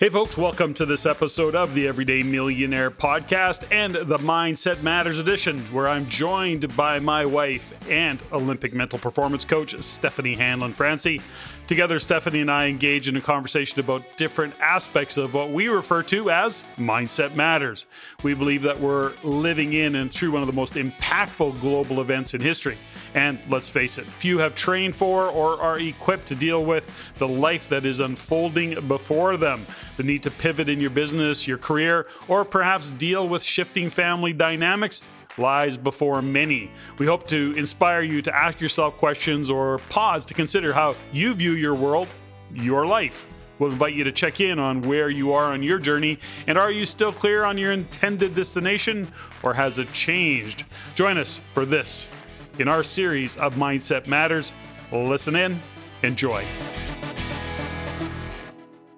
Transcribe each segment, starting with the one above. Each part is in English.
Hey, folks, welcome to this episode of the Everyday Millionaire podcast and the Mindset Matters edition, where I'm joined by my wife and Olympic mental performance coach, Steffany Hanlon Francey. Together, Steffany and I engage in a conversation about different aspects of what we refer to as Mindset Matters. We believe that we're living in and through one of the most impactful global events in history. And let's face it, few have trained for or are equipped to deal with the life that is unfolding before them. The need to pivot in your business, your career, or perhaps deal with shifting family dynamics lies before many. We hope to inspire you to ask yourself questions or pause to consider how you view your world, your life. We'll invite you to check in on where you are on your journey and are you still clear on your intended destination or has it changed? Join us for this in our series of Mindset Matters. Listen in, enjoy.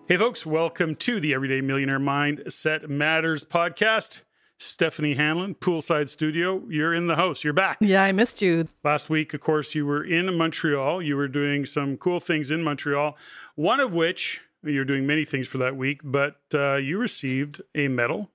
Hey, folks, welcome to the Everyday Millionaire Mindset Matters podcast. Steffany Hanlon, Poolside Studio, you're in the house. You're back. Yeah, I missed you. Last week, of course, you were in Montreal. You were doing some cool things in Montreal, one of which you're doing many things for that week, but uh, you received a medal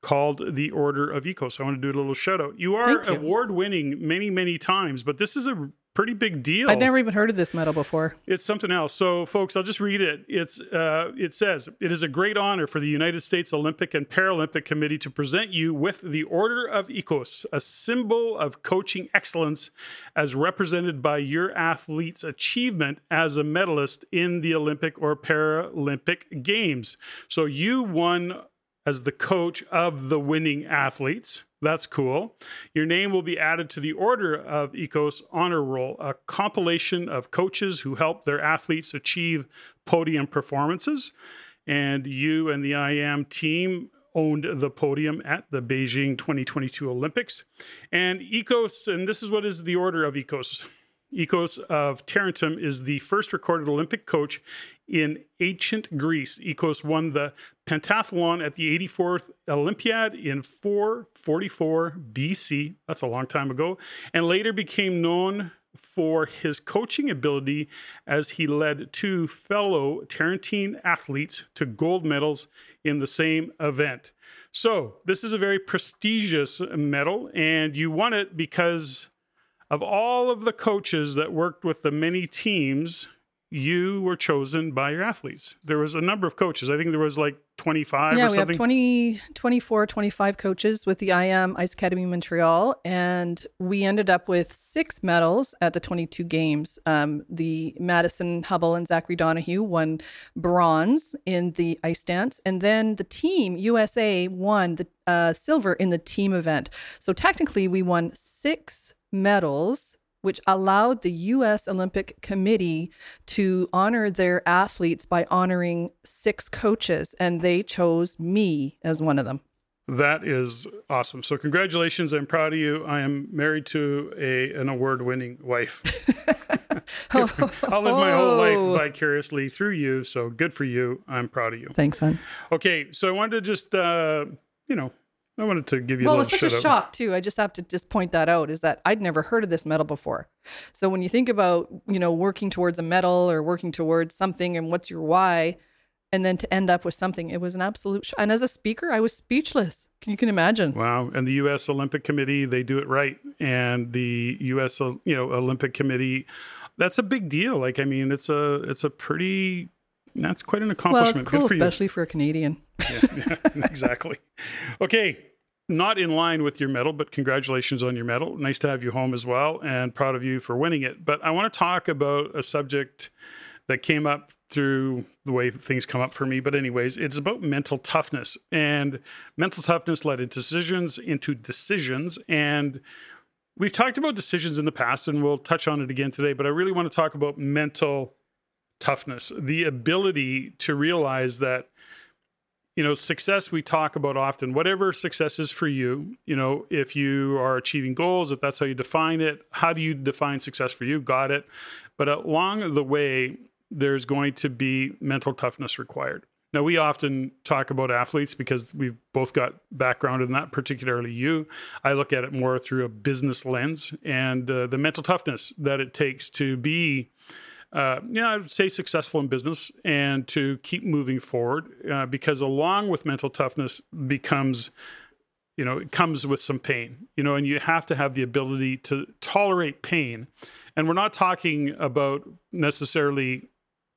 called the Order of Ikkos. I want to do a little shout out. You are you. award winning many, many times, but this is a pretty big deal. I'd never even heard of this medal before. It's something else. So, folks, I'll just read it. It's uh, it says it is a great honor for the United States Olympic and Paralympic Committee to present you with the Order of Ikkos, a symbol of coaching excellence, as represented by your athlete's achievement as a medalist in the Olympic or Paralympic Games. So, you won as the coach of the winning athletes. That's cool. Your name will be added to the Order of Ikkos Honor Roll, a compilation of coaches who help their athletes achieve podium performances. And you and the IAM team owned the podium at the Beijing 2022 Olympics. And Ikkos, and this is what is the Order of Ikkos. Ikkos of Tarentum is the first recorded Olympic coach in ancient Greece. Ikkos won the pentathlon at the 84th Olympiad in 444 BC. That's a long time ago. And later became known for his coaching ability as he led two fellow Tarentine athletes to gold medals in the same event. So, this is a very prestigious medal, and you won it because of all of the coaches that worked with the many teams you were chosen by your athletes. There was a number of coaches. I think there was like 25 yeah, or something. we have 20, 24, 25 coaches with the IM Ice Academy Montreal. And we ended up with six medals at the 22 games. Um, the Madison Hubbell and Zachary Donohue won bronze in the ice dance. And then the team, USA, won the uh, silver in the team event. So technically, we won six medals which allowed the U.S. Olympic Committee to honor their athletes by honoring six coaches, and they chose me as one of them. That is awesome. So congratulations. I'm proud of you. I am married to a an award-winning wife. I'll live my whole life Oh. vicariously through you. So good for you. I'm proud of you. Thanks, son. Okay, so I wanted to just uh, you know, I wanted to give you Well, a it was such a out. shock too. I just have to just point that out is that I'd never heard of this medal before. So when you think about, you know, working towards a medal or working towards something and what's your why, and then to end up with something, it was an absolute sh- and as a speaker, I was speechless. You can imagine. Wow, and the U.S. Olympic Committee they do it right, and the U.S. You know Olympic Committee, that's a big deal. Like I mean, it's a it's a pretty that's quite an accomplishment. Well, it's cool, for you. especially for a Canadian. yeah, exactly. Okay, not in line with your medal, but congratulations on your medal. Nice to have you home as well, and proud of you for winning it. But I want to talk about a subject that came up through the way things come up for me. But, anyways, it's about mental toughness. And mental toughness led into decisions, into decisions. And we've talked about decisions in the past, and we'll touch on it again today. But I really want to talk about mental toughness, the ability to realize that you know, success we talk about often, whatever success is for you, you know, if you are achieving goals, if that's how you define it, how do you define success for you? Got it. But along the way, there's going to be mental toughness required. Now, we often talk about athletes because we've both got background in that, particularly you. I look at it more through a business lens and uh, the mental toughness that it takes to be uh, you know, I'd say successful in business and to keep moving forward uh, because along with mental toughness becomes you know it comes with some pain you know and you have to have the ability to tolerate pain. And we're not talking about necessarily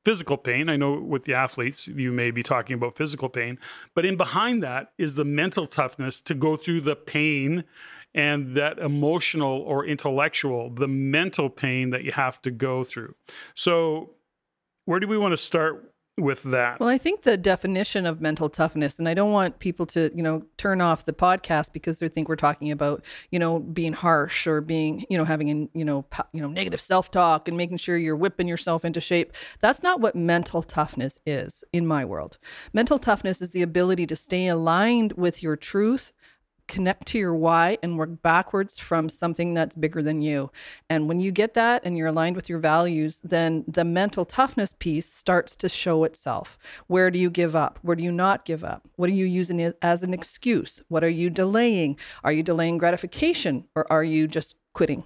physical pain. I know with the athletes you may be talking about physical pain but in behind that is the mental toughness to go through the pain and that emotional or intellectual the mental pain that you have to go through. So where do we want to start with that. Well, I think the definition of mental toughness, and I don't want people to, you know, turn off the podcast because they think we're talking about, you know, being harsh or being, you know, having, a, you know, you know, negative self-talk and making sure you're whipping yourself into shape. That's not what mental toughness is in my world. Mental toughness is the ability to stay aligned with your truth connect to your why and work backwards from something that's bigger than you. And when you get that and you're aligned with your values, then the mental toughness piece starts to show itself. Where do you give up? Where do you not give up? What are you using as an excuse? What are you delaying? Are you delaying gratification or are you just quitting?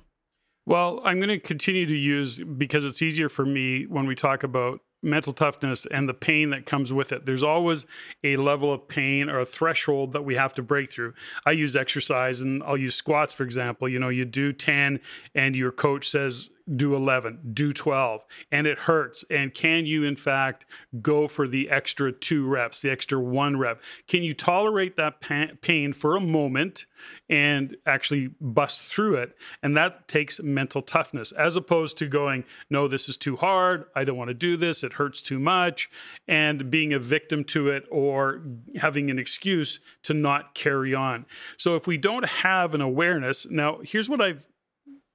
Well, I'm going to continue to use because it's easier for me when we talk about mental toughness and the pain that comes with it. There's always a level of pain or a threshold that we have to break through. I use exercise and I'll use squats, for example. You know, you do 10 and your coach says, do 11, do 12, and it hurts. And can you, in fact, go for the extra two reps, the extra one rep? Can you tolerate that pain for a moment and actually bust through it? And that takes mental toughness as opposed to going, no, this is too hard. I don't want to do this. It hurts too much. And being a victim to it or having an excuse to not carry on. So if we don't have an awareness, now here's what I've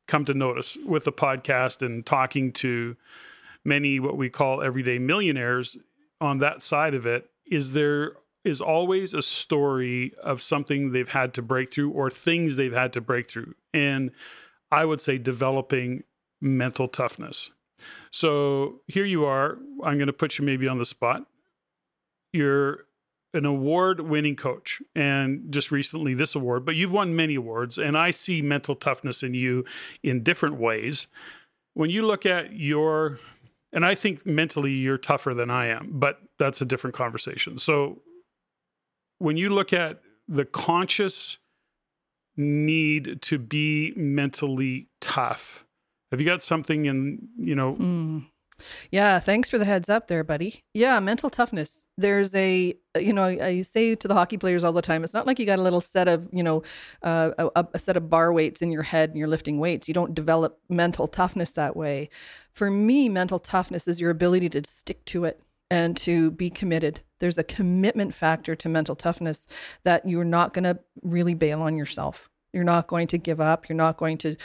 come to notice with the podcast and talking to many what we call everyday millionaires on that side of it is there is always a story of something they've had to break through or things they've had to break through. And i would say developing mental toughness. So here you are. I'm going to put you maybe on the spot. You're an award winning coach and just recently this award, but you've won many awards. And I see mental toughness in you in different ways. When you look at your, and I think mentally you're tougher than I am, but that's a different conversation. So when you look at the conscious need to be mentally tough, have you got something in, you know, mm. Yeah, thanks for the heads up there, buddy. Yeah, mental toughness. There's a, you know, I say to the hockey players all the time, it's not like you got a little set of, you know, uh, a, a set of bar weights in your head and you're lifting weights. You don't develop mental toughness that way. For me, mental toughness is your ability to stick to it and to be committed. There's a commitment factor to mental toughness that you're not going to really bail on yourself. You're not going to give up. You're not going to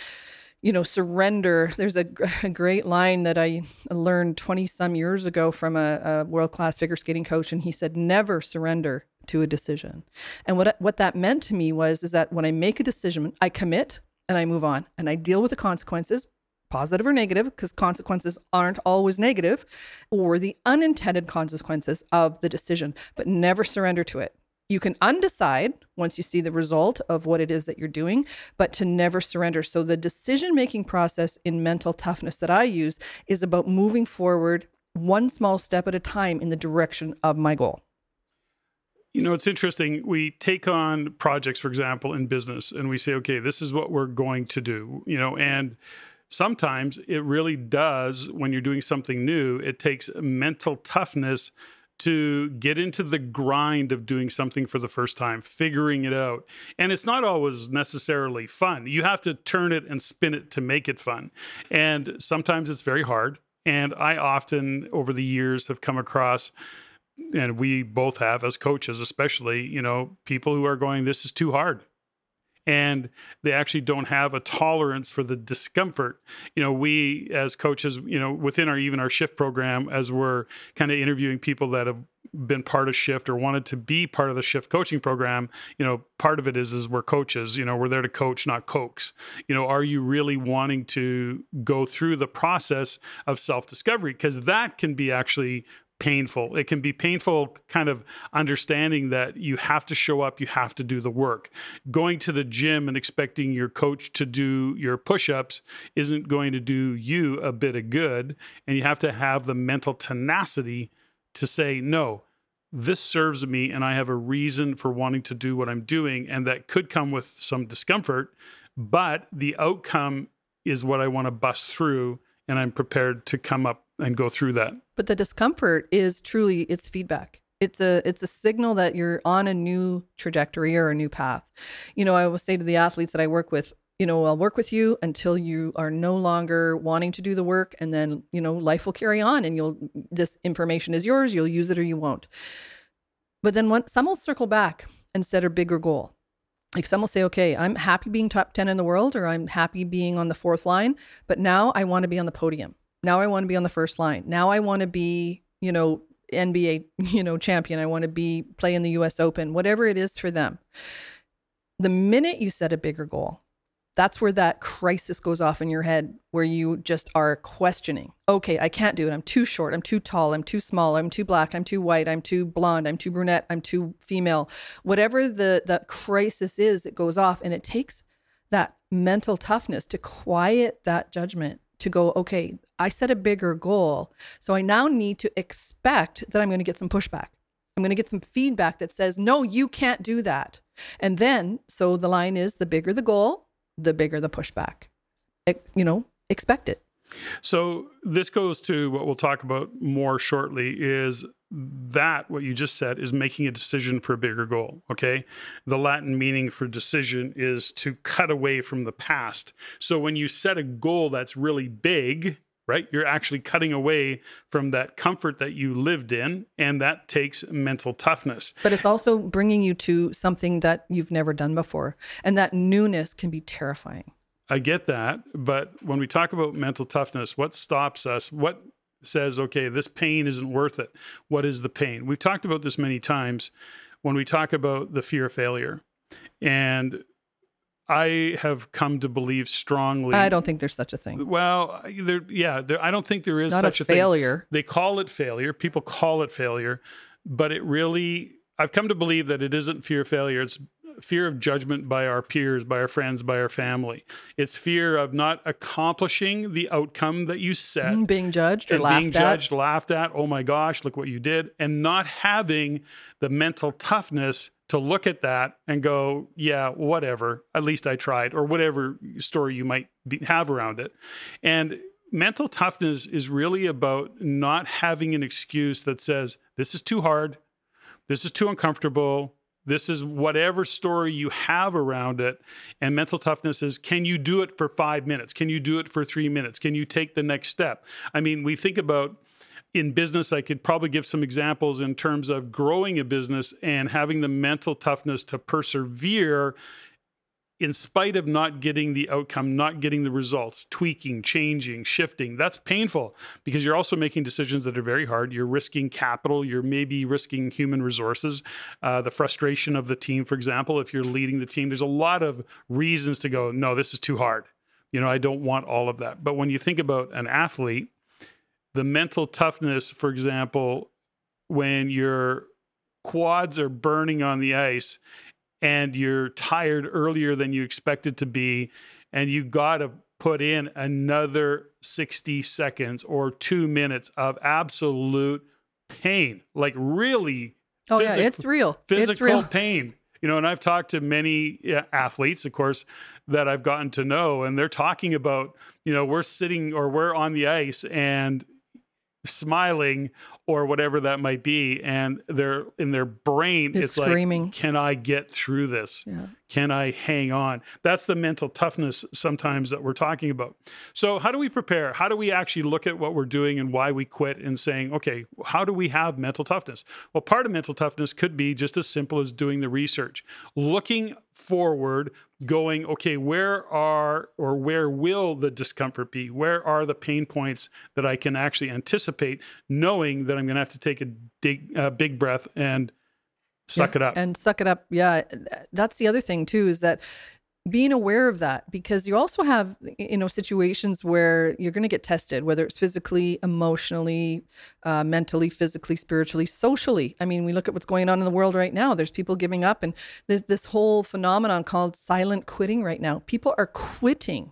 you know, surrender. There's a, a, great line that I learned 20 some years ago from a, a world class figure skating coach, and he said, "Never surrender to a decision." And what what that meant to me was is that when I make a decision, I commit and I move on, and I deal with the consequences, positive or negative, because consequences aren't always negative, or the unintended consequences of the decision, but never surrender to it you can undecide once you see the result of what it is that you're doing, but to never surrender. So, the decision making process in mental toughness that I use is about moving forward one small step at a time in the direction of my goal. You know, it's interesting. We take on projects, for example, in business, and we say, okay, this is what we're going to do, you know, and sometimes it really does, when you're doing something new, it takes mental toughness to get into the grind of doing something for the first time, figuring it out. And it's not always necessarily fun. You have to turn it and spin it to make it fun. And sometimes it's very hard. And I often, over the years, have come across and we both have as coaches especially you know people who are going this is too hard and they actually don't have a tolerance for the discomfort. You know, we as coaches, you know, within our even our shift program, as we're kind of interviewing people that have been part of shift or wanted to be part of the shift coaching program you know part of it is is we're coaches you know we're there to coach not coax you know are you really wanting to go through the process of self discovery because that can be actually painful. It can be painful, kind of understanding that you have to show up, you have to do the work. Going to the gym and expecting your coach to do your push ups isn't going to do you a bit of good. And you have to have the mental tenacity to say, no, this serves me and I have a reason for wanting to do what I'm doing. And that could come with some discomfort, but the outcome is what I want to bust through. And I'm prepared to come up and go through that. But the discomfort is truly it's feedback. It's a it's a signal that you're on a new trajectory or a new path. You know, I will say to the athletes that I work with, you know, I'll work with you until you are no longer wanting to do the work and then, you know, life will carry on and you'll this information is yours, you'll use it or you won't. But then once some will circle back and set a bigger goal. Like some will say, okay, I'm happy being top 10 in the world or I'm happy being on the fourth line, but now I want to be on the podium. Now I want to be on the first line. Now I want to be, you know, NBA, you know, champion. I want to be play in the US Open, whatever it is for them. The minute you set a bigger goal, that's where that crisis goes off in your head where you just are questioning okay i can't do it. I'm too short. I'm too tall. I'm too small. I'm too black. I'm too white. I'm too blonde. I'm too brunette. I'm too female. Whatever the the crisis is it goes off and it takes that mental toughness to quiet that judgment to go, okay, I set a bigger goal. So I now need to expect that I'm going to get some pushback. I'm going to get some feedback that says, no, you can't do that. And then, so the line is the bigger the goal, the bigger the pushback. You know, expect it. So this goes to what we'll talk about more shortly is that what you just said is making a decision for a bigger goal okay? The latin meaning for decision is to cut away from the past. So when you set a goal that's really big right you're actually cutting away from that comfort that you lived in and that takes mental toughness. But it's also bringing you to something that you've never done before and that newness can be terrifying. I get that, but when we talk about mental toughness, what stops us? What says, okay, this pain isn't worth it. What is the pain? We've talked about this many times when we talk about the fear of failure. And I have come to believe strongly. I don't think there's such a thing. Well, there, yeah, there, I don't think there is Not such a, a failure. Thing. They call it failure. People call it failure, but it really, I've come to believe that it isn't fear of failure. It's fear of judgment by our peers, by our friends, by our family. It's fear of not accomplishing the outcome that you set, mm, being judged or laughed being at. judged, laughed at. Oh my gosh, look what you did, and not having the mental toughness to look at that and go, yeah, whatever. At least I tried, or whatever story you might be, have around it, and. Mental toughness is really about not having an excuse that says, This is too hard. This is too uncomfortable this is whatever story you have around it. And mental toughness is can you do it for five minutes? Can you do it for three minutes? Can you take the next step? I mean, we think about in business, I could probably give some examples in terms of growing a business and having the mental toughness to persevere in spite of not getting the outcome, not getting the results, tweaking, changing, shifting, that's painful because you're also making decisions that are very hard. You're risking capital, you're maybe risking human resources, uh, the frustration of the team, for example, if you're leading the team. There's a lot of reasons to go, no, this is too hard. You know, I don't want all of that. But when you think about an athlete, the mental toughness, for example, when your quads are burning on the ice and you're tired earlier than you expected to be, and you got to put in another 60 seconds or two minutes of absolute pain, like really. Oh, yeah, it's real. Physical it's real. pain. You know, and I've talked to many athletes, of course, that I've gotten to know, and they're talking about, you know, we're sitting or we're on the ice and smiling or whatever that might be and they're in their brain It's it's screaming. like can i get through this? Yeah. can i hang on? That's the mental toughness sometimes that we're talking about. So how do we prepare? How do we actually look at what we're doing and why we quit and saying okay how do we have mental toughness? Well part of mental toughness could be just as simple as doing the research. Looking forward going okay where are or where will the discomfort be where are the pain points that i can actually anticipate knowing that i'm going to have to take a big, uh, big breath and suck Yeah, it up and suck it up. Yeah, that's the other thing too is that being aware of that because you also have you know situations where you're going to get tested whether it's physically emotionally uh, mentally physically spiritually socially. I mean we look at what's going on in the world right now. There's people giving up and there's this whole phenomenon called silent quitting right now. People are quitting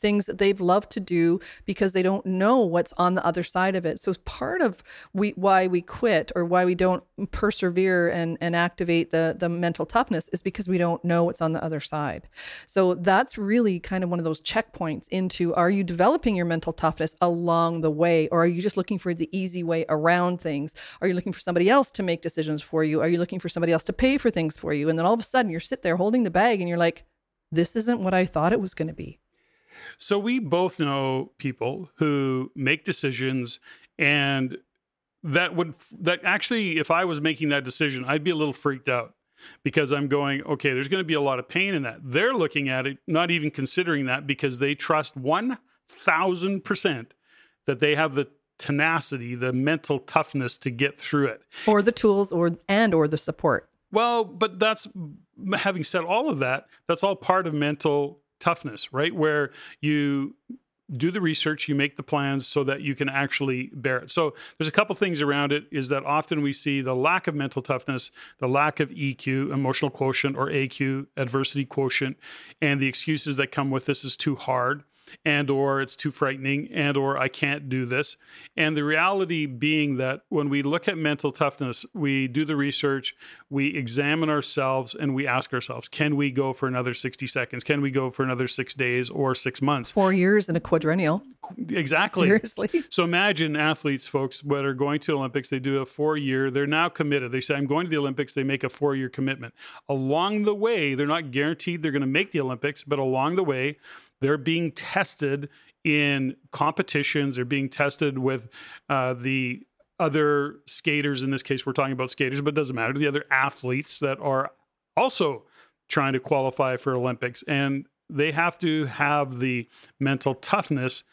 things that they've loved to do because they don't know what's on the other side of it. So part of we why we quit or why we don't persevere and, and activate the the mental toughness is because we don't know what's on the other side. So that's really kind of one of those checkpoints into are you developing your mental toughness along the way or are you just looking for the easy way around things? Are you looking for somebody else to make decisions for you? Are you looking for somebody else to pay for things for you? And then all of a sudden you're sit there holding the bag and you're like, this isn't what I thought it was going to be. So we both know people who make decisions and that would that actually if I was making that decision, I'd be a little freaked out because I'm going, okay, there's going to be a lot of pain in that. They're looking at it not even considering that because they trust 1000% that they have the tenacity, the mental toughness to get through it. Or the tools or and or the support. Well, but that's having said all of that, that's all part of mental toughness, right? Where you do the research, you make the plans so that you can actually bear it. So there's a couple things around it is that often we see the lack of mental toughness, the lack of EQ, emotional quotient or AQ, adversity quotient, and the excuses that come with this is too hard and or it's too frightening and or I can't do this. And the reality being that when we look at mental toughness, we do the research, we examine ourselves and we ask ourselves, can we go for another 60 seconds? Can we go for another 6 days or 6 months? 4 years in a quadrennial. Exactly. Seriously. So imagine athletes folks that are going to Olympics, they do a 4 year, they're now committed. They say I'm going to the Olympics, they make a 4 year commitment. Along the way, they're not guaranteed they're going to make the Olympics, but along the way, they're being tested in competitions. They're being tested with uh, the other skaters. In this case, we're talking about skaters, but it doesn't matter. The other athletes that are also trying to qualify for Olympics. And they have to have the mental toughness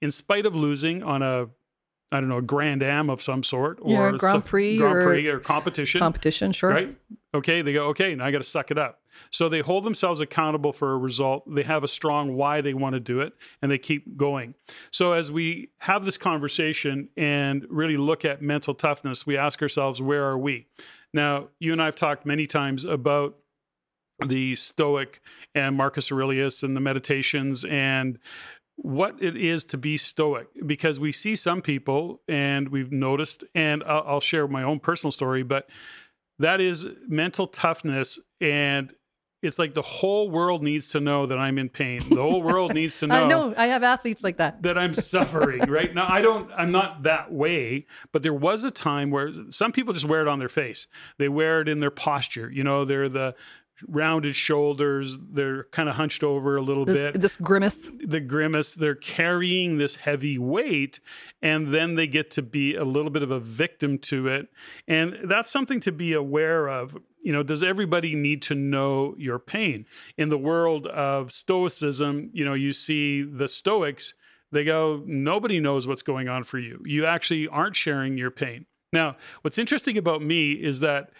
in spite of losing on a I don't know, a Grand Am of some sort or yeah, Grand Prix, Grand or Prix or competition. Competition, sure. Right? Okay, they go, okay, now I got to suck it up. So they hold themselves accountable for a result. They have a strong why they want to do it and they keep going. So as we have this conversation and really look at mental toughness, we ask ourselves, where are we? Now, you and I have talked many times about the Stoic and Marcus Aurelius and the meditations and what it is to be stoic because we see some people and we've noticed and I'll, I'll, share my own personal story but that is mental toughness and it's like the whole world needs to know that I'm in pain. The whole world needs to know. I know. I have athletes like that. That I'm suffering, right? Now, I don't, I'm not that way, but there was a time where some people just wear it on their face. They wear it in their posture. You know, they're the, rounded shoulders. They're kind of hunched over a little this, bit. This grimace. The grimace. They're carrying this heavy weight, and then they get to be a little bit of a victim to it. And that's something to be aware of. You know, does everybody need to know your pain? In the world of Stoicism, you know, you see the Stoics, they go, nobody knows what's going on for you. You actually aren't sharing your pain. Now, what's interesting about me is that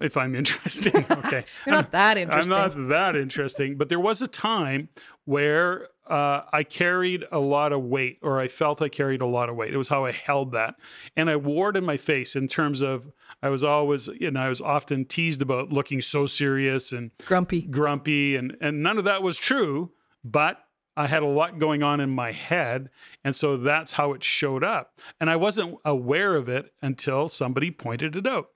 if I'm interesting. Okay. You're not that interesting. I'm not that interesting. But there was a time where uh, I carried a lot of weight, or I felt I carried a lot of weight. It was how I held that. And I wore it in my face in terms of I was always, you know, I was often teased about looking so serious and grumpy. Grumpy. And, and none of that was true. But I had a lot going on in my head. And so that's how it showed up. And I wasn't aware of it until somebody pointed it out.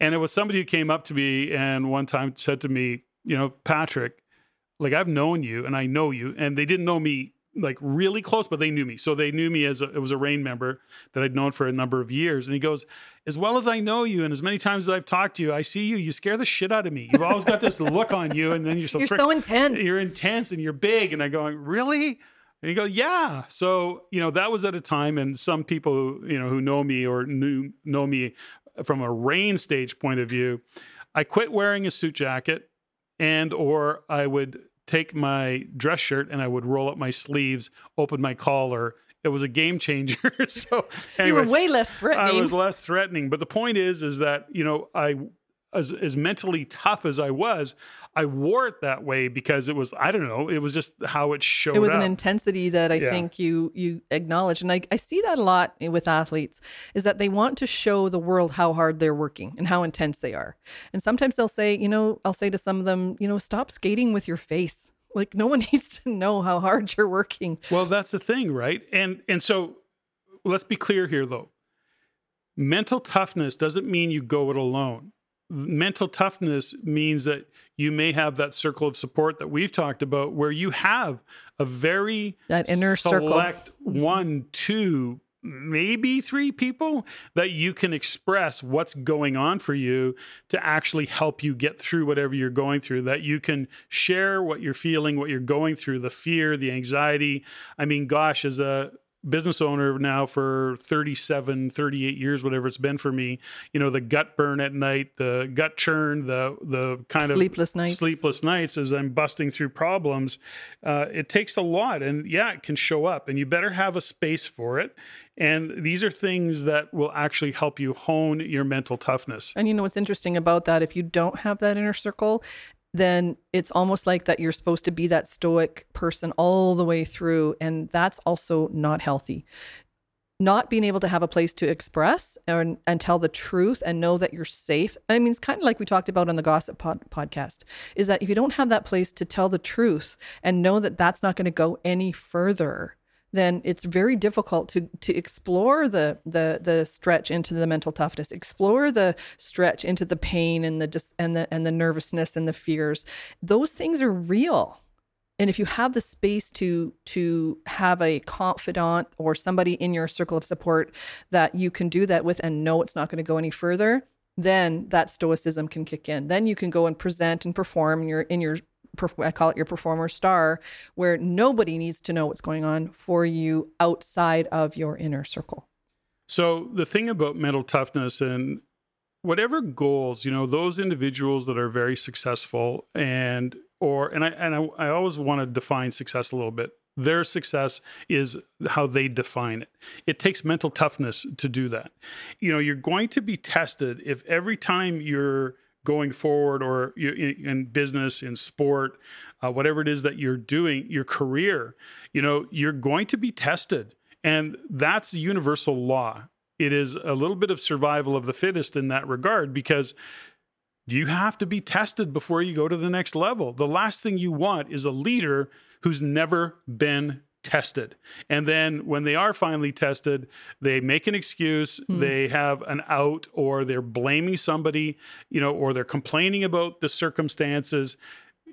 And it was somebody who came up to me and one time said to me, you know, Patrick, like I've known you and I know you. And they didn't know me like really close, but they knew me. So they knew me as a, it was a REIN member that I'd known for a number of years. And he goes, as well as I know you, and as many times as I've talked to you, I see you. You scare the shit out of me. You've always got this look on you, and then you're so you're so intense. You're intense, and you're big. And I going, really? And you go, yeah. So you know that was at a time, and some people who you know who know me or knew know me from a REIN stage point of view, I quit wearing a suit jacket, and or I would take my dress shirt and I would roll up my sleeves, open my collar. It was a game changer. so anyways, you were way less threatening. I was less threatening. But the point is, is that you know I as, as mentally tough as I was, I wore it that way because it was I don't know it was just how it showed. It was up. an intensity that I Yeah. think you you acknowledge, and I, I see that a lot with athletes is that they want to show the world how hard they're working and how intense they are. And sometimes they'll say, you know, I'll say to some of them, you know, stop skating with your face. Like no one needs to know how hard you're working. Well, that's the thing, right? And and so let's be clear here though. Mental toughness doesn't mean you go it alone. Mental toughness means that you may have that circle of support that we've talked about where you have a very That inner circle. select one, two, maybe three people that you can express what's going on for you to actually help you get through whatever you're going through that you can share what you're feeling what you're going through the fear the anxiety i mean gosh as a business owner now for 37 38 years whatever it's been for me you know the gut burn at night the gut churn the the kind of Sleepless nights. sleepless nights as i'm busting through problems uh, it takes a lot and yeah it can show up and you better have a space for it and these are things that will actually help you hone your mental toughness And you know what's interesting about that? If you don't have that inner circle, then it's almost like that you're supposed to be that stoic person all the way through. And that's also not healthy. Not being able to have a place to express and, and tell the truth and know that you're safe. I mean, it's kind of like we talked about on the Gossip pod- podcast is that if you don't have that place to tell the truth and know that that's not going to go any further, then it's very difficult to to explore the the the stretch into the mental toughness, explore the stretch into the pain and the dis, and the and the nervousness and the fears. Those things are real. And if you have the space to to have a confidant or somebody in your circle of support that you can do that with and know it's not going to go any further, then that stoicism can kick in. Then you can go and present and perform in your in your I call it your performer star, where nobody needs to know what's going on for you outside of your inner circle. So the thing about mental toughness and whatever goals, you know, those individuals that are very successful and or and I and I, I always want to define success a little bit. Their success is how they define it. It takes mental toughness to do that. You know, you're going to be tested if every time you're going forward or in, in business, in sport, uh, whatever it is that you're doing, your career, you know, you're going to be tested. And that's universal law. It is a little bit of survival of the fittest in that regard because you have to be tested before you go to the next level. The last thing you want is a leader who's never been tested. And then when they are finally tested, they make an excuse, hmm. they have an out or they're blaming somebody, you know, or they're complaining about the circumstances.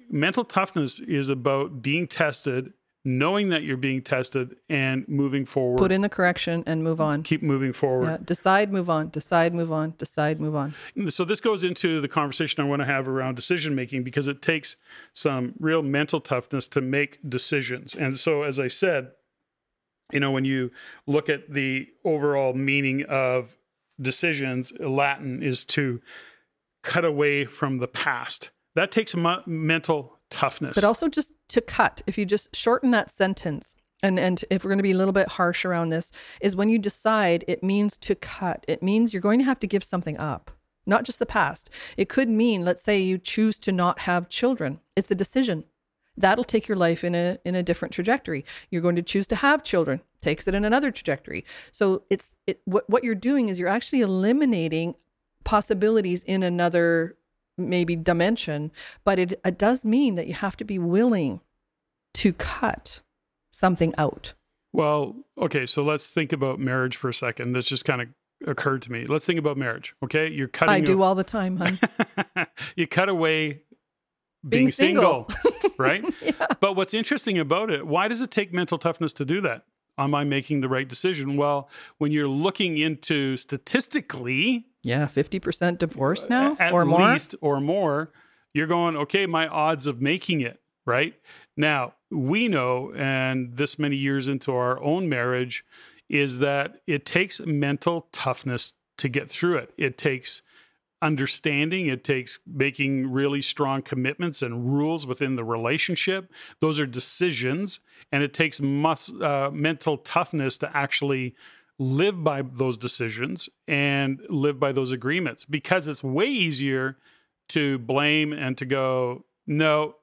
Mental toughness is about being tested, knowing that you're being tested and moving forward. Put in the correction and move on. keep moving forward. Yeah, decide, move on. Decide, move on. Decide, move on. So this goes into the conversation I want to have around decision making because it takes some real mental toughness to make decisions. And so as I said, you know, when you look at the overall meaning of decisions, Latin is to cut away from the past. That takes mental toughness. But also just to cut, if you just shorten that sentence, and and if we're going to be a little bit harsh around this, is when you decide, it means to cut. It means you're going to have to give something up, not just the past. It could mean, let's say you choose to not have children. It's a decision. That'll take your life in a in a different trajectory. You're going to choose to have children, takes it in another trajectory. So it's it what what you're doing is you're actually eliminating possibilities in another maybe dimension, but it, it does mean that you have to be willing to cut something out. Well, okay, so let's think about marriage for a second. This just kind of occurred to me. Let's think about marriage. Okay, you're cutting. I do all the time, hon. you cut away Being being, single, single. right? But what's interesting about it, why does it take mental toughness to do that? Am I making the right decision? Well, when you're looking into statistically, yeah, 50% divorce uh, now at or more. least or more, you're going, okay, my odds of making it, right? Now, we know, and this many years into our own marriage, is that it takes mental toughness to get through it. It takes understanding, it takes making really strong commitments and rules within the relationship. Those are decisions, and it takes mus- uh, mental toughness to actually live by those decisions and live by those agreements because it's way easier to blame and to go, no,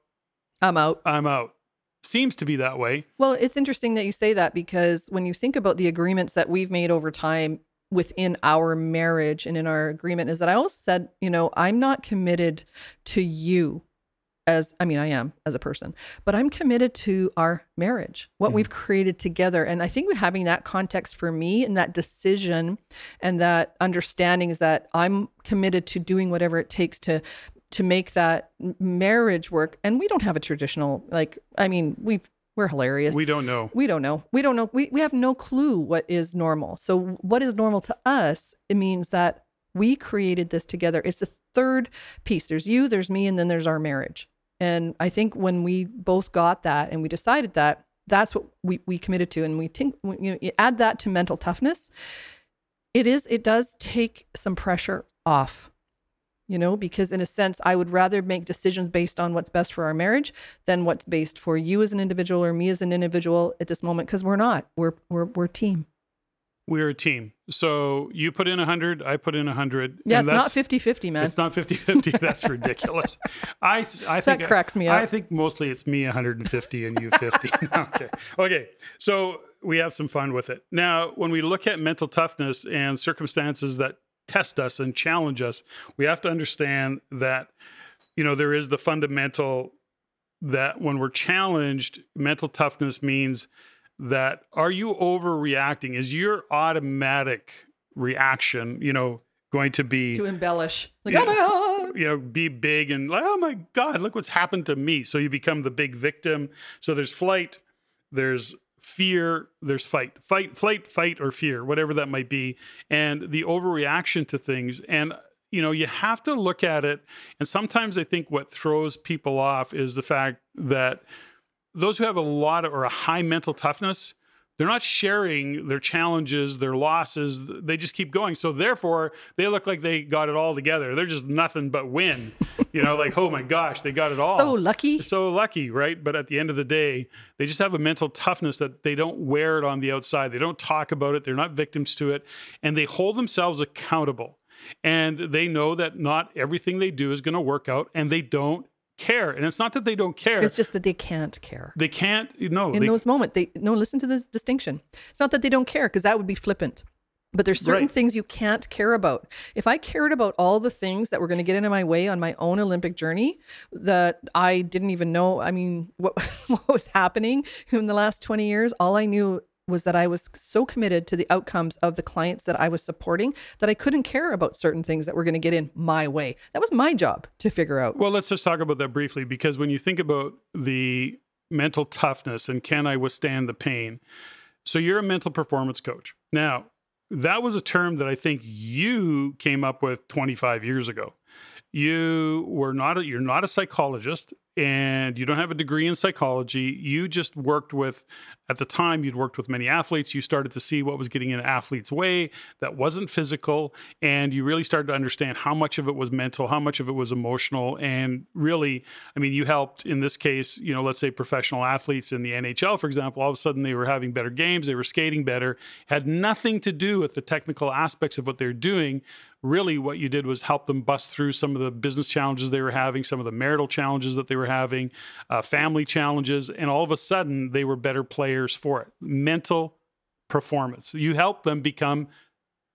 I'm out. I'm out. Seems to be that way. Well, it's interesting that you say that because when you think about the agreements that we've made over time within our marriage and in our agreement, is that I always said, you know, I'm not committed to you as I mean, I am as a person, but I'm committed to our marriage, what mm we've created together. And I think we having that context for me and that decision and that understanding is that I'm committed to doing whatever it takes to to make that marriage work. And we don't have a traditional like I mean, we we're hilarious. We don't know. We don't know. We don't know. We we have no clue what is normal. So what is normal to us? It means that we created this together. It's the third piece. There's you, there's me, and then there's our marriage. And I think when we both got that and we decided that, that's what we, we committed to. And we think, you know, you add that to mental toughness, it is, it does take some pressure off, you know, because in a sense, I would rather make decisions based on what's best for our marriage than what's based for you as an individual or me as an individual at this moment. Cause we're not, we're, we're, we're team we're a team. So you put in 100, I put in 100. Yeah, it's not 50 50, man. It's not 50 50. That's ridiculous. I, I think that cracks me up. I think mostly it's me 150 and you 50. okay. Okay. So we have some fun with it. Now, when we look at mental toughness and circumstances that test us and challenge us, we have to understand that, you know, there is the fundamental that when we're challenged, mental toughness means that are you overreacting? Is your automatic reaction, you know, going to be to embellish, like oh my god, you know, be big and like oh my god, look what's happened to me. So you become the big victim. So there's flight, there's fear, there's fight, fight, flight, fight, or fear, whatever that might be, and the overreaction to things. And you know you have to look at it and sometimes i think what throws people off is the fact that those who have a lot of, or a high mental toughness, they're not sharing their challenges, their losses. They just keep going. So therefore, they look like they got it all together. They're just nothing but win. you know, like oh my gosh, they got it all. So lucky. So lucky, right? But at the end of the day, they just have a mental toughness that they don't wear it on the outside. They don't talk about it. They're not victims to it, and they hold themselves accountable. And they know that not everything they do is going to work out, and they don't care. And it's not that they don't care. It's just that they can't care. They can't, no. In they, those moments, they, no, listen to this distinction. It's not that they don't care, because that would be flippant. But there's certain right. things you can't care about. If I cared about all the things that were going to get into my way on my own Olympic journey that I didn't even know, I mean, what, what was happening in the last 20 years, all I knew was that I was so committed to the outcomes of the clients that I was supporting that I couldn't care about certain things that were going to get in my way. That was my job to figure out. Well, let's just talk about that briefly because when you think about the mental toughness and can I withstand the pain? So you're a mental performance coach. Now, that was a term that I think you came up with 25 years ago. You were not a, you're not a psychologist and you don't have a degree in psychology. You just worked with, at the time, you'd worked with many athletes. You started to see what was getting in athletes' way that wasn't physical. And you really started to understand how much of it was mental, how much of it was emotional. And really, I mean, you helped in this case, you know, let's say professional athletes in the NHL, for example, all of a sudden they were having better games, they were skating better, had nothing to do with the technical aspects of what they're doing really what you did was help them bust through some of the business challenges they were having, some of the marital challenges that they were having, uh, family challenges, and all of a sudden they were better players for it. Mental performance. You help them become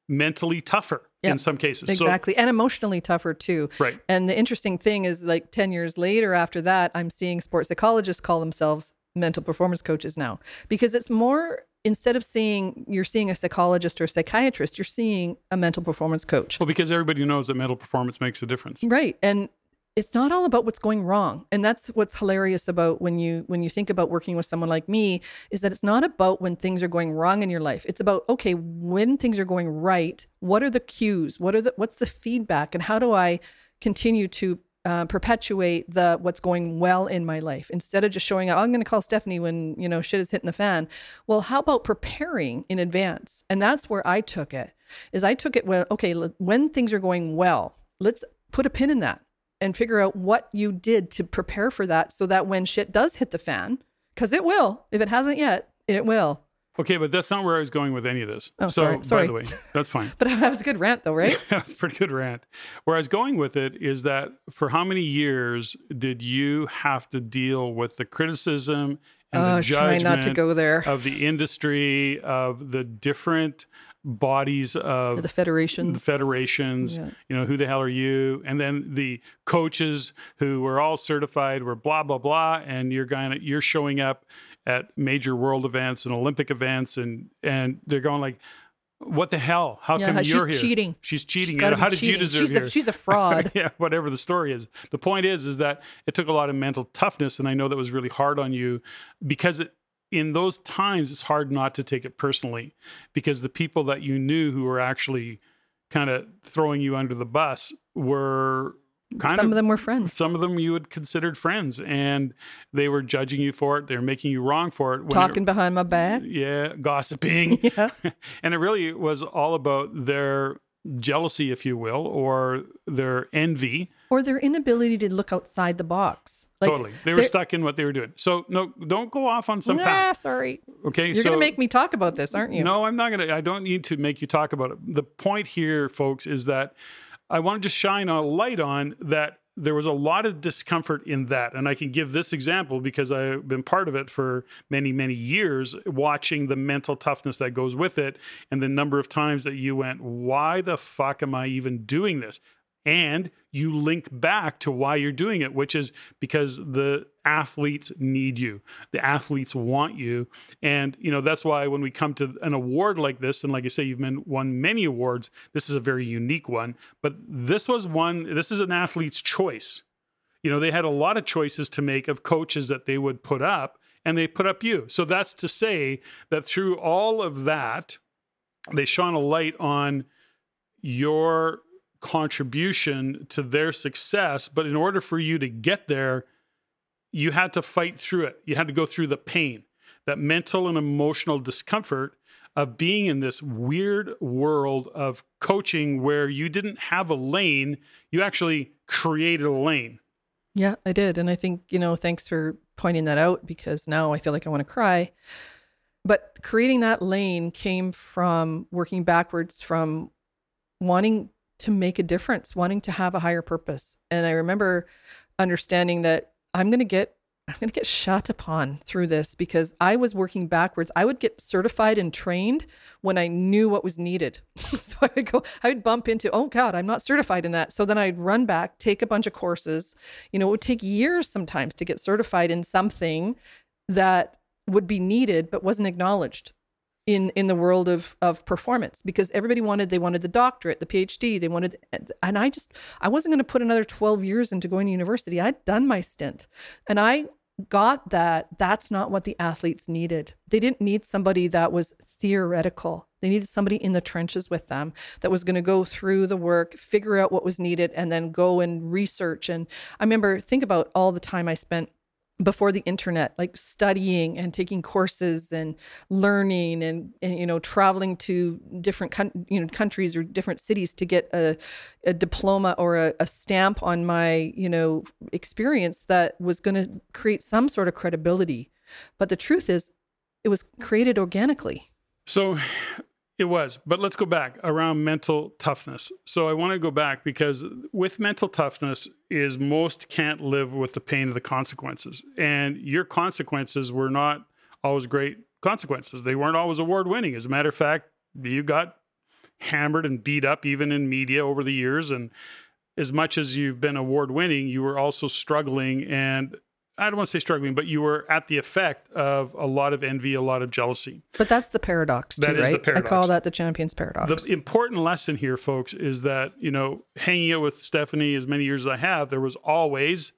mentally tougher in some cases. Exactly. So, and emotionally tougher too. Right. And the interesting thing is like 10 years later after that, I'm seeing sports psychologists call themselves mental performance coaches now because it's more instead of seeing you're seeing a psychologist or a psychiatrist, you're seeing a mental performance coach. Well, because everybody knows that mental performance makes a difference. Right. And it's not all about what's going wrong and that's what's hilarious about when you when you think about working with someone like me is that it's not about when things are going wrong in your life it's about okay when things are going right what are the cues what are the what's the feedback and how do i continue to uh, perpetuate the what's going well in my life instead of just showing up. I'm going to call Steffany when you know shit is hitting the fan. Well, how about preparing in advance? And that's where I took it. Is I took it well. Okay, when things are going well, let's put a pin in that and figure out what you did to prepare for that so that when shit does hit the fan, because it will, if it hasn't yet, it will. Okay, but that's not where I was going with any of this. Oh, so, sorry. by Sorry. the way, that's fine. But that was a good rant, though, right? That's a pretty good rant. Where I was going with it is that for how many years did you have to deal with the criticism and Oh, the was trying judgment not to go there. of the industry, of the different bodies of the federations. the federations, Yeah. you know, who the hell are you? And then the coaches who were all certified were blah blah blah, and you're going you're showing up at major world events and Olympic events, and and they're going like, what the hell? How Yeah, come you're here? She's cheating. She's cheating. She's gotta How be did you deserve she's here? A, she's a fraud. yeah, whatever the story is. The point is, is that it took a lot of mental toughness, and I know that was really hard on you because it, in those times it's hard not to take it personally because the people that you knew who were actually kind of throwing you under the bus were kind Some of of them were friends. some of them you had considered friends and they were judging you for it they were making you wrong for it Talking behind my back. yeah gossiping Yeah. and it really was all about their jealousy if you will or their envy Or their inability to look outside the box. Like, totally they were stuck in what they were doing so no don't go off on some Nah, path sorry. okay You're so going to make me talk about this, aren't you? no i'm not gonna i don't need to make you talk about it the point here folks is that i want to just shine a light on that there was a lot of discomfort in that and i can give this example because i've been part of it for many many years watching the mental toughness that goes with it and the number of times that you went why the fuck am i even doing this and you link back to why you're doing it, which is because the athletes need you. The athletes want you. And, you know, that's why when we come to an award like this, and like I say, you've been won many awards, this is a very unique one. But this was one, this is an athlete's choice. You know, they had a lot of choices to make of coaches that they would put up, and they put up you. So that's to say that through all of that, they shone a light on your contribution to their success. But in order for you to get there, you had to fight through it. You had to go through the pain, that mental and emotional discomfort of being in this weird world of coaching where you didn't have a lane, you actually created a lane. Yeah, I did. And I think, you know, thanks for pointing that out because now I feel like I want to cry. But creating that lane came from working backwards from wanting to make a difference, wanting to have a higher purpose. And I remember understanding that I'm going to get I'm going to get shot upon through this because I was working backwards. I would get certified and trained when I knew what was needed. so I would go, I would bump into, oh God, I'm not certified in that. So then I'd run back, take a bunch of courses. You know, it would take years sometimes to get certified in something that would be needed but wasn't acknowledged in in the world of of performance because everybody wanted they wanted the doctorate the phd they wanted and i just i wasn't going to put another 12 years into going to university. I'd done my stint. And i got that that's not what the athletes needed. They didn't need somebody that was theoretical. They needed somebody in the trenches with them that was going to go through the work figure out what was needed and then go and research. And i remember think about all the time i spent before the internet like studying and taking courses and learning and, and you know traveling to different coun- you know countries or different cities to get a, a diploma or a, a stamp on my you know experience that was going to create some sort of credibility. But the truth is it was created organically. So it was, but let's go back around mental toughness. So I want to go back because with mental toughness is most can't live with the pain of the consequences. And your consequences were not always great consequences. They weren't always award winning. As a matter of fact, you got hammered and beat up even in media over the years and as much as you've been award winning, you were also struggling and I don't want to say struggling, but you were at the effect of a lot of envy, a lot of jealousy. but that's the paradox too That is the right i call that the champions paradox The important lesson here, folks, is that, you know, hanging out with Steffany as many years as I have, there was always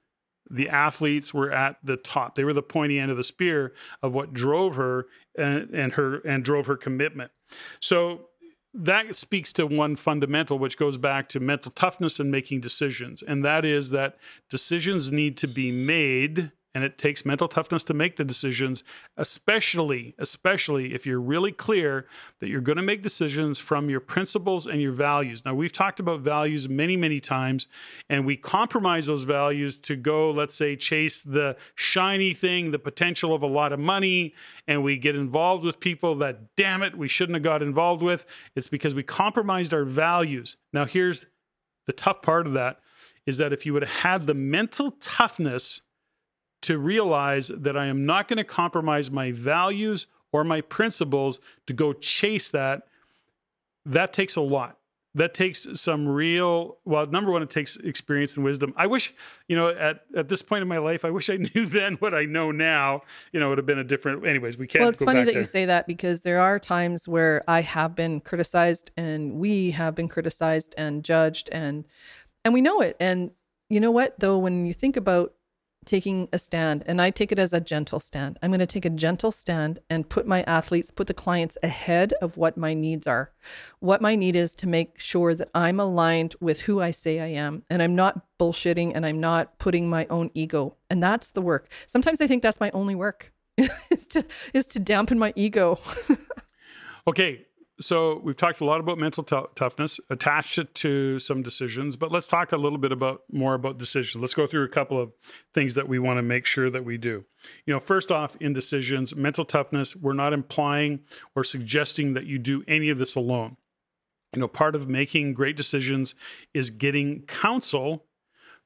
the athletes were at the top. They were the pointy end of the spear of what drove her and, and her and drove her commitment. So that speaks to one fundamental, which goes back to mental toughness and making decisions. And that is that decisions need to be made and it takes mental toughness to make the decisions, especially, especially if you're really clear that you're going to make decisions from your principles and your values. Now, we've talked about values many, many times, and we compromise those values to go, let's say, chase the shiny thing, the potential of a lot of money, and we get involved with people that, damn it, we shouldn't have got involved with. It's because we compromised our values. Now, here's the tough part of that is that if you would have had the mental toughness to realize that I am not going to compromise my values or my principles to go chase that, that takes a lot. That takes some real, well, number one, it takes experience and wisdom. I wish, you know, at, at this point in my life, I wish I knew then what I know now. You know, it would have been a different, anyways, we can't. Well, it's funny that there. you say that because there are times where I have been criticized and we have been criticized and judged and, and we know it. And you know what, though, when you think about taking a stand, and I take it as a gentle stand. I'm going to take a gentle stand and put my athletes, put the clients ahead of what my needs are. What my need is to make sure that I'm aligned with who I say I am, and I'm not bullshitting and I'm not putting my own ego. And that's the work. Sometimes I think that's my only work is to is to dampen my ego. okay, so we've talked a lot about mental t- toughness, attached it to some decisions, but let's talk a little bit about more about decisions. Let's go through a couple of things that we want to make sure that we do. You know, first off, in decisions, mental toughness, we're not implying or suggesting that you do any of this alone. You know, part of making great decisions is getting counsel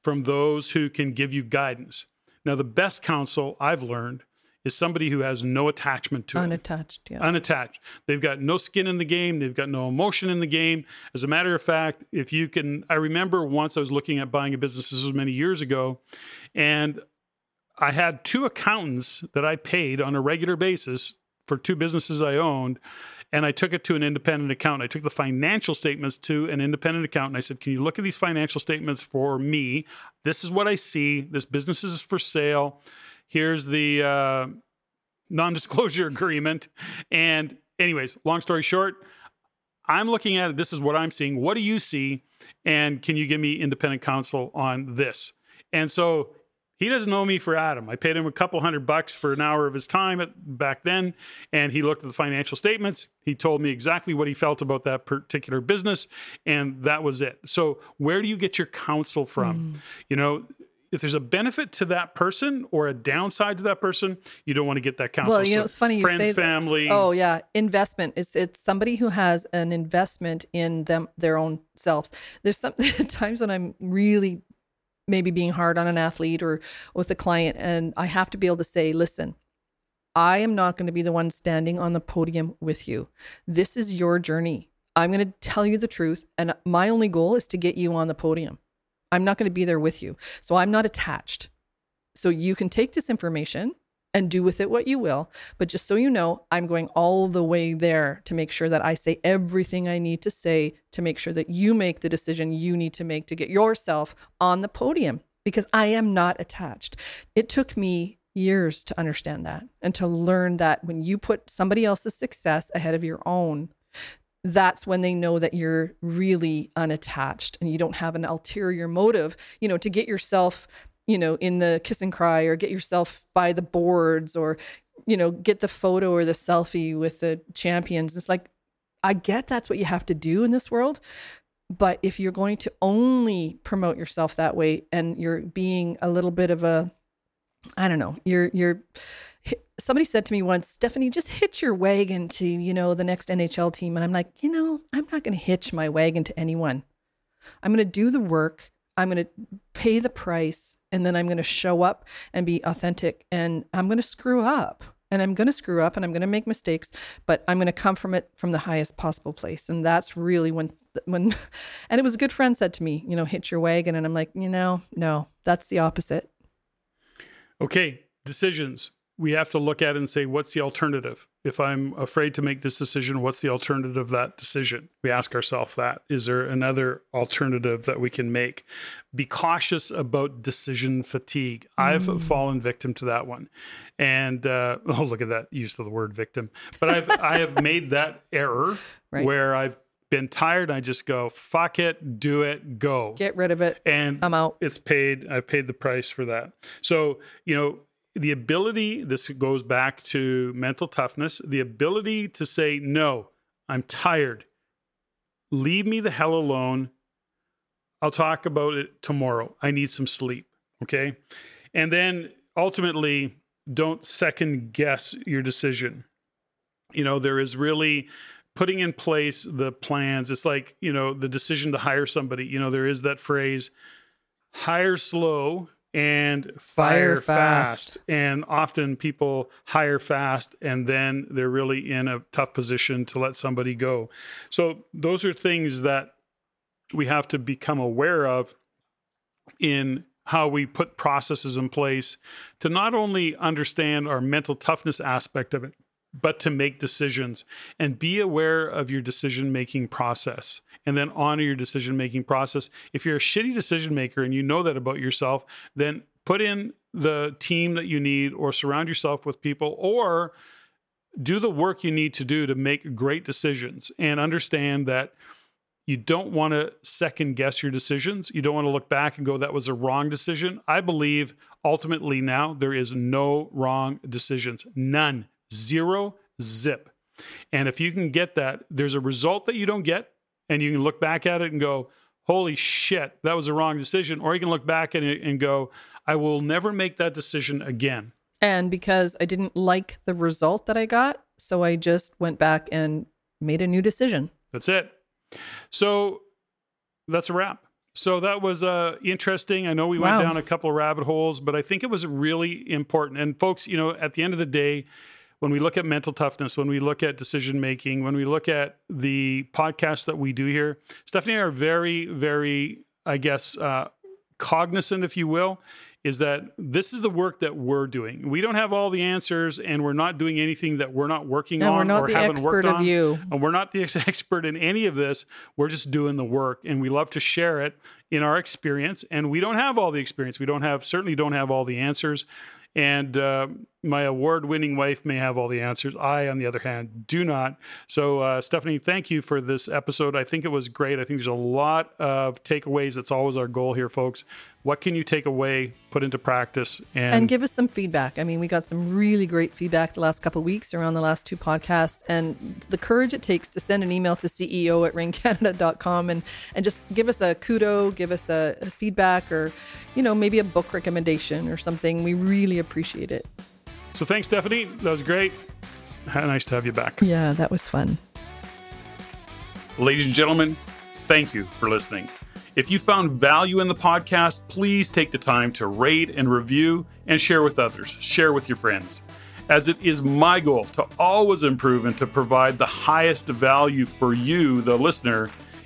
from those who can give you guidance. Now, the best counsel I've learned is somebody who has no attachment to unattached, it. yeah. Unattached. They've got no skin in the game. They've got no emotion in the game. As a matter of fact, if you can, I remember once I was looking at buying a business, this was many years ago, and I had two accountants that I paid on a regular basis for two businesses I owned. And I took it to an independent accountant. I took the financial statements to an independent accountant. And I said, Can you look at these financial statements for me? This is what I see. This business is for sale here's the uh, non-disclosure agreement. And anyways long story short i'm looking at it this is what i'm seeing. What do you see? And can you give me independent counsel on this? And so he doesn't know me for adam. I paid him a couple hundred bucks for an hour of his time at, back then and he looked at the financial statements. He told me exactly what he felt about that particular business and that was it. So where do you get your counsel from? Mm. you know if there's a benefit to that person or a downside to that person, you don't want to get that counsel. Well, you know, it's funny you friends, say family. That. Oh yeah, investment. It's it's somebody who has an investment in them their own selves. There's some times when I'm really maybe being hard on an athlete or with a client, and I have to be able to say, listen. I am not going to be the one standing on the podium with you. This is your journey. I'm going to tell you the truth. And my only goal is to get you on the podium. I'm not going to be there with you. So I'm not attached. So you can take this information and do with it what you will. But just so you know, I'm going all the way there to make sure that I say everything I need to say to make sure that you make the decision you need to make to get yourself on the podium because I am not attached. It took me years to understand that and to learn that when you put somebody else's success ahead of your own, that's when they know that you're really unattached and you don't have an ulterior motive, you know, to get yourself, you know, in the kiss and cry or get yourself by the boards or, you know, get the photo or the selfie with the champions. It's like, I get that's what you have to do in this world. But if you're going to only promote yourself that way and you're being a little bit of a, I don't know, you're, you're, somebody said to me once, Steffany, just hitch your wagon to, you know, the next NHL team. And I'm like, you know, I'm not going to hitch my wagon to anyone. I'm going to do the work. I'm going to pay the price and then I'm going to show up and be authentic and I'm going to screw up and I'm going to screw up and I'm going to make mistakes, but I'm going to come from it from the highest possible place. And that's really when, when, and it was a good friend said to me, you know, hitch your wagon. And I'm like, you know, no, that's the opposite. Okay. Decisions we have to look at it and say, what's the alternative? If I'm afraid to make this decision, what's the alternative of that decision? We ask ourselves that. Is there another alternative that we can make? Be cautious about decision fatigue. Mm. I've fallen victim to that one. And uh, oh, look at that use of the word victim. But I've I have made that error right. where I've been tired. I just go, fuck it, do it, go. Get rid of it. And I'm out. It's paid. I've paid the price for that. So, you know, the ability, this goes back to mental toughness, the ability to say, no, I'm tired. Leave me the hell alone. I'll talk about it tomorrow. I need some sleep. Okay. And then ultimately, don't second guess your decision. You know, there is really putting in place the plans. It's like, you know, the decision to hire somebody. You know, there is that phrase hire slow and fire, fire fast. fast. And often people hire fast and then they're really in a tough position to let somebody go. So those are things that we have to become aware of in how we put processes in place to not only understand our mental toughness aspect of it, but to make decisions and be aware of your decision making process and then honor your decision making process. If you're a shitty decision maker and you know that about yourself, then put in the team that you need or surround yourself with people or do the work you need to do to make great decisions and understand that you don't want to second guess your decisions. You don't want to look back and go, that was a wrong decision. I believe ultimately now there is no wrong decisions. None. Zero, zip. And if you can get that, there's a result that you don't get, and you can look back at it and go, holy shit, that was a wrong decision. Or you can look back at it and go, I will never make that decision again. And because I didn't like the result that I got, so I just went back and made a new decision. That's it. So that's a wrap. So that was uh, interesting. I know we wow. went down a couple of rabbit holes, but I think it was really important. And folks, you know, at the end of the day, when we look at mental toughness, when we look at decision making, when we look at the podcasts that we do here, Steffany and I are very, very, I guess, uh, cognizant, if you will, is that this is the work that we're doing. We don't have all the answers, and we're not doing anything that we're not working and on or haven't worked on. You. And we're not the expert in any of this. We're just doing the work, and we love to share it in our experience. And we don't have all the experience. We don't have certainly don't have all the answers. And uh, my award winning wife may have all the answers. I, on the other hand, do not. So, uh, Steffany, thank you for this episode. I think it was great. I think there's a lot of takeaways. It's always our goal here, folks. What can you take away, put into practice, and, and give us some feedback? I mean, we got some really great feedback the last couple weeks around the last two podcasts, and the courage it takes to send an email to CEO at reincanada.com and, and just give us a kudo, give us a, a feedback, or, you know, maybe a book recommendation or something. We really appreciate it. So thanks, Steffany. That was great. Nice to have you back. Yeah, that was fun. Ladies and gentlemen, thank you for listening. If you found value in the podcast, please take the time to rate and review and share with others. Share with your friends. As it is my goal to always improve and to provide the highest value for you, the listener.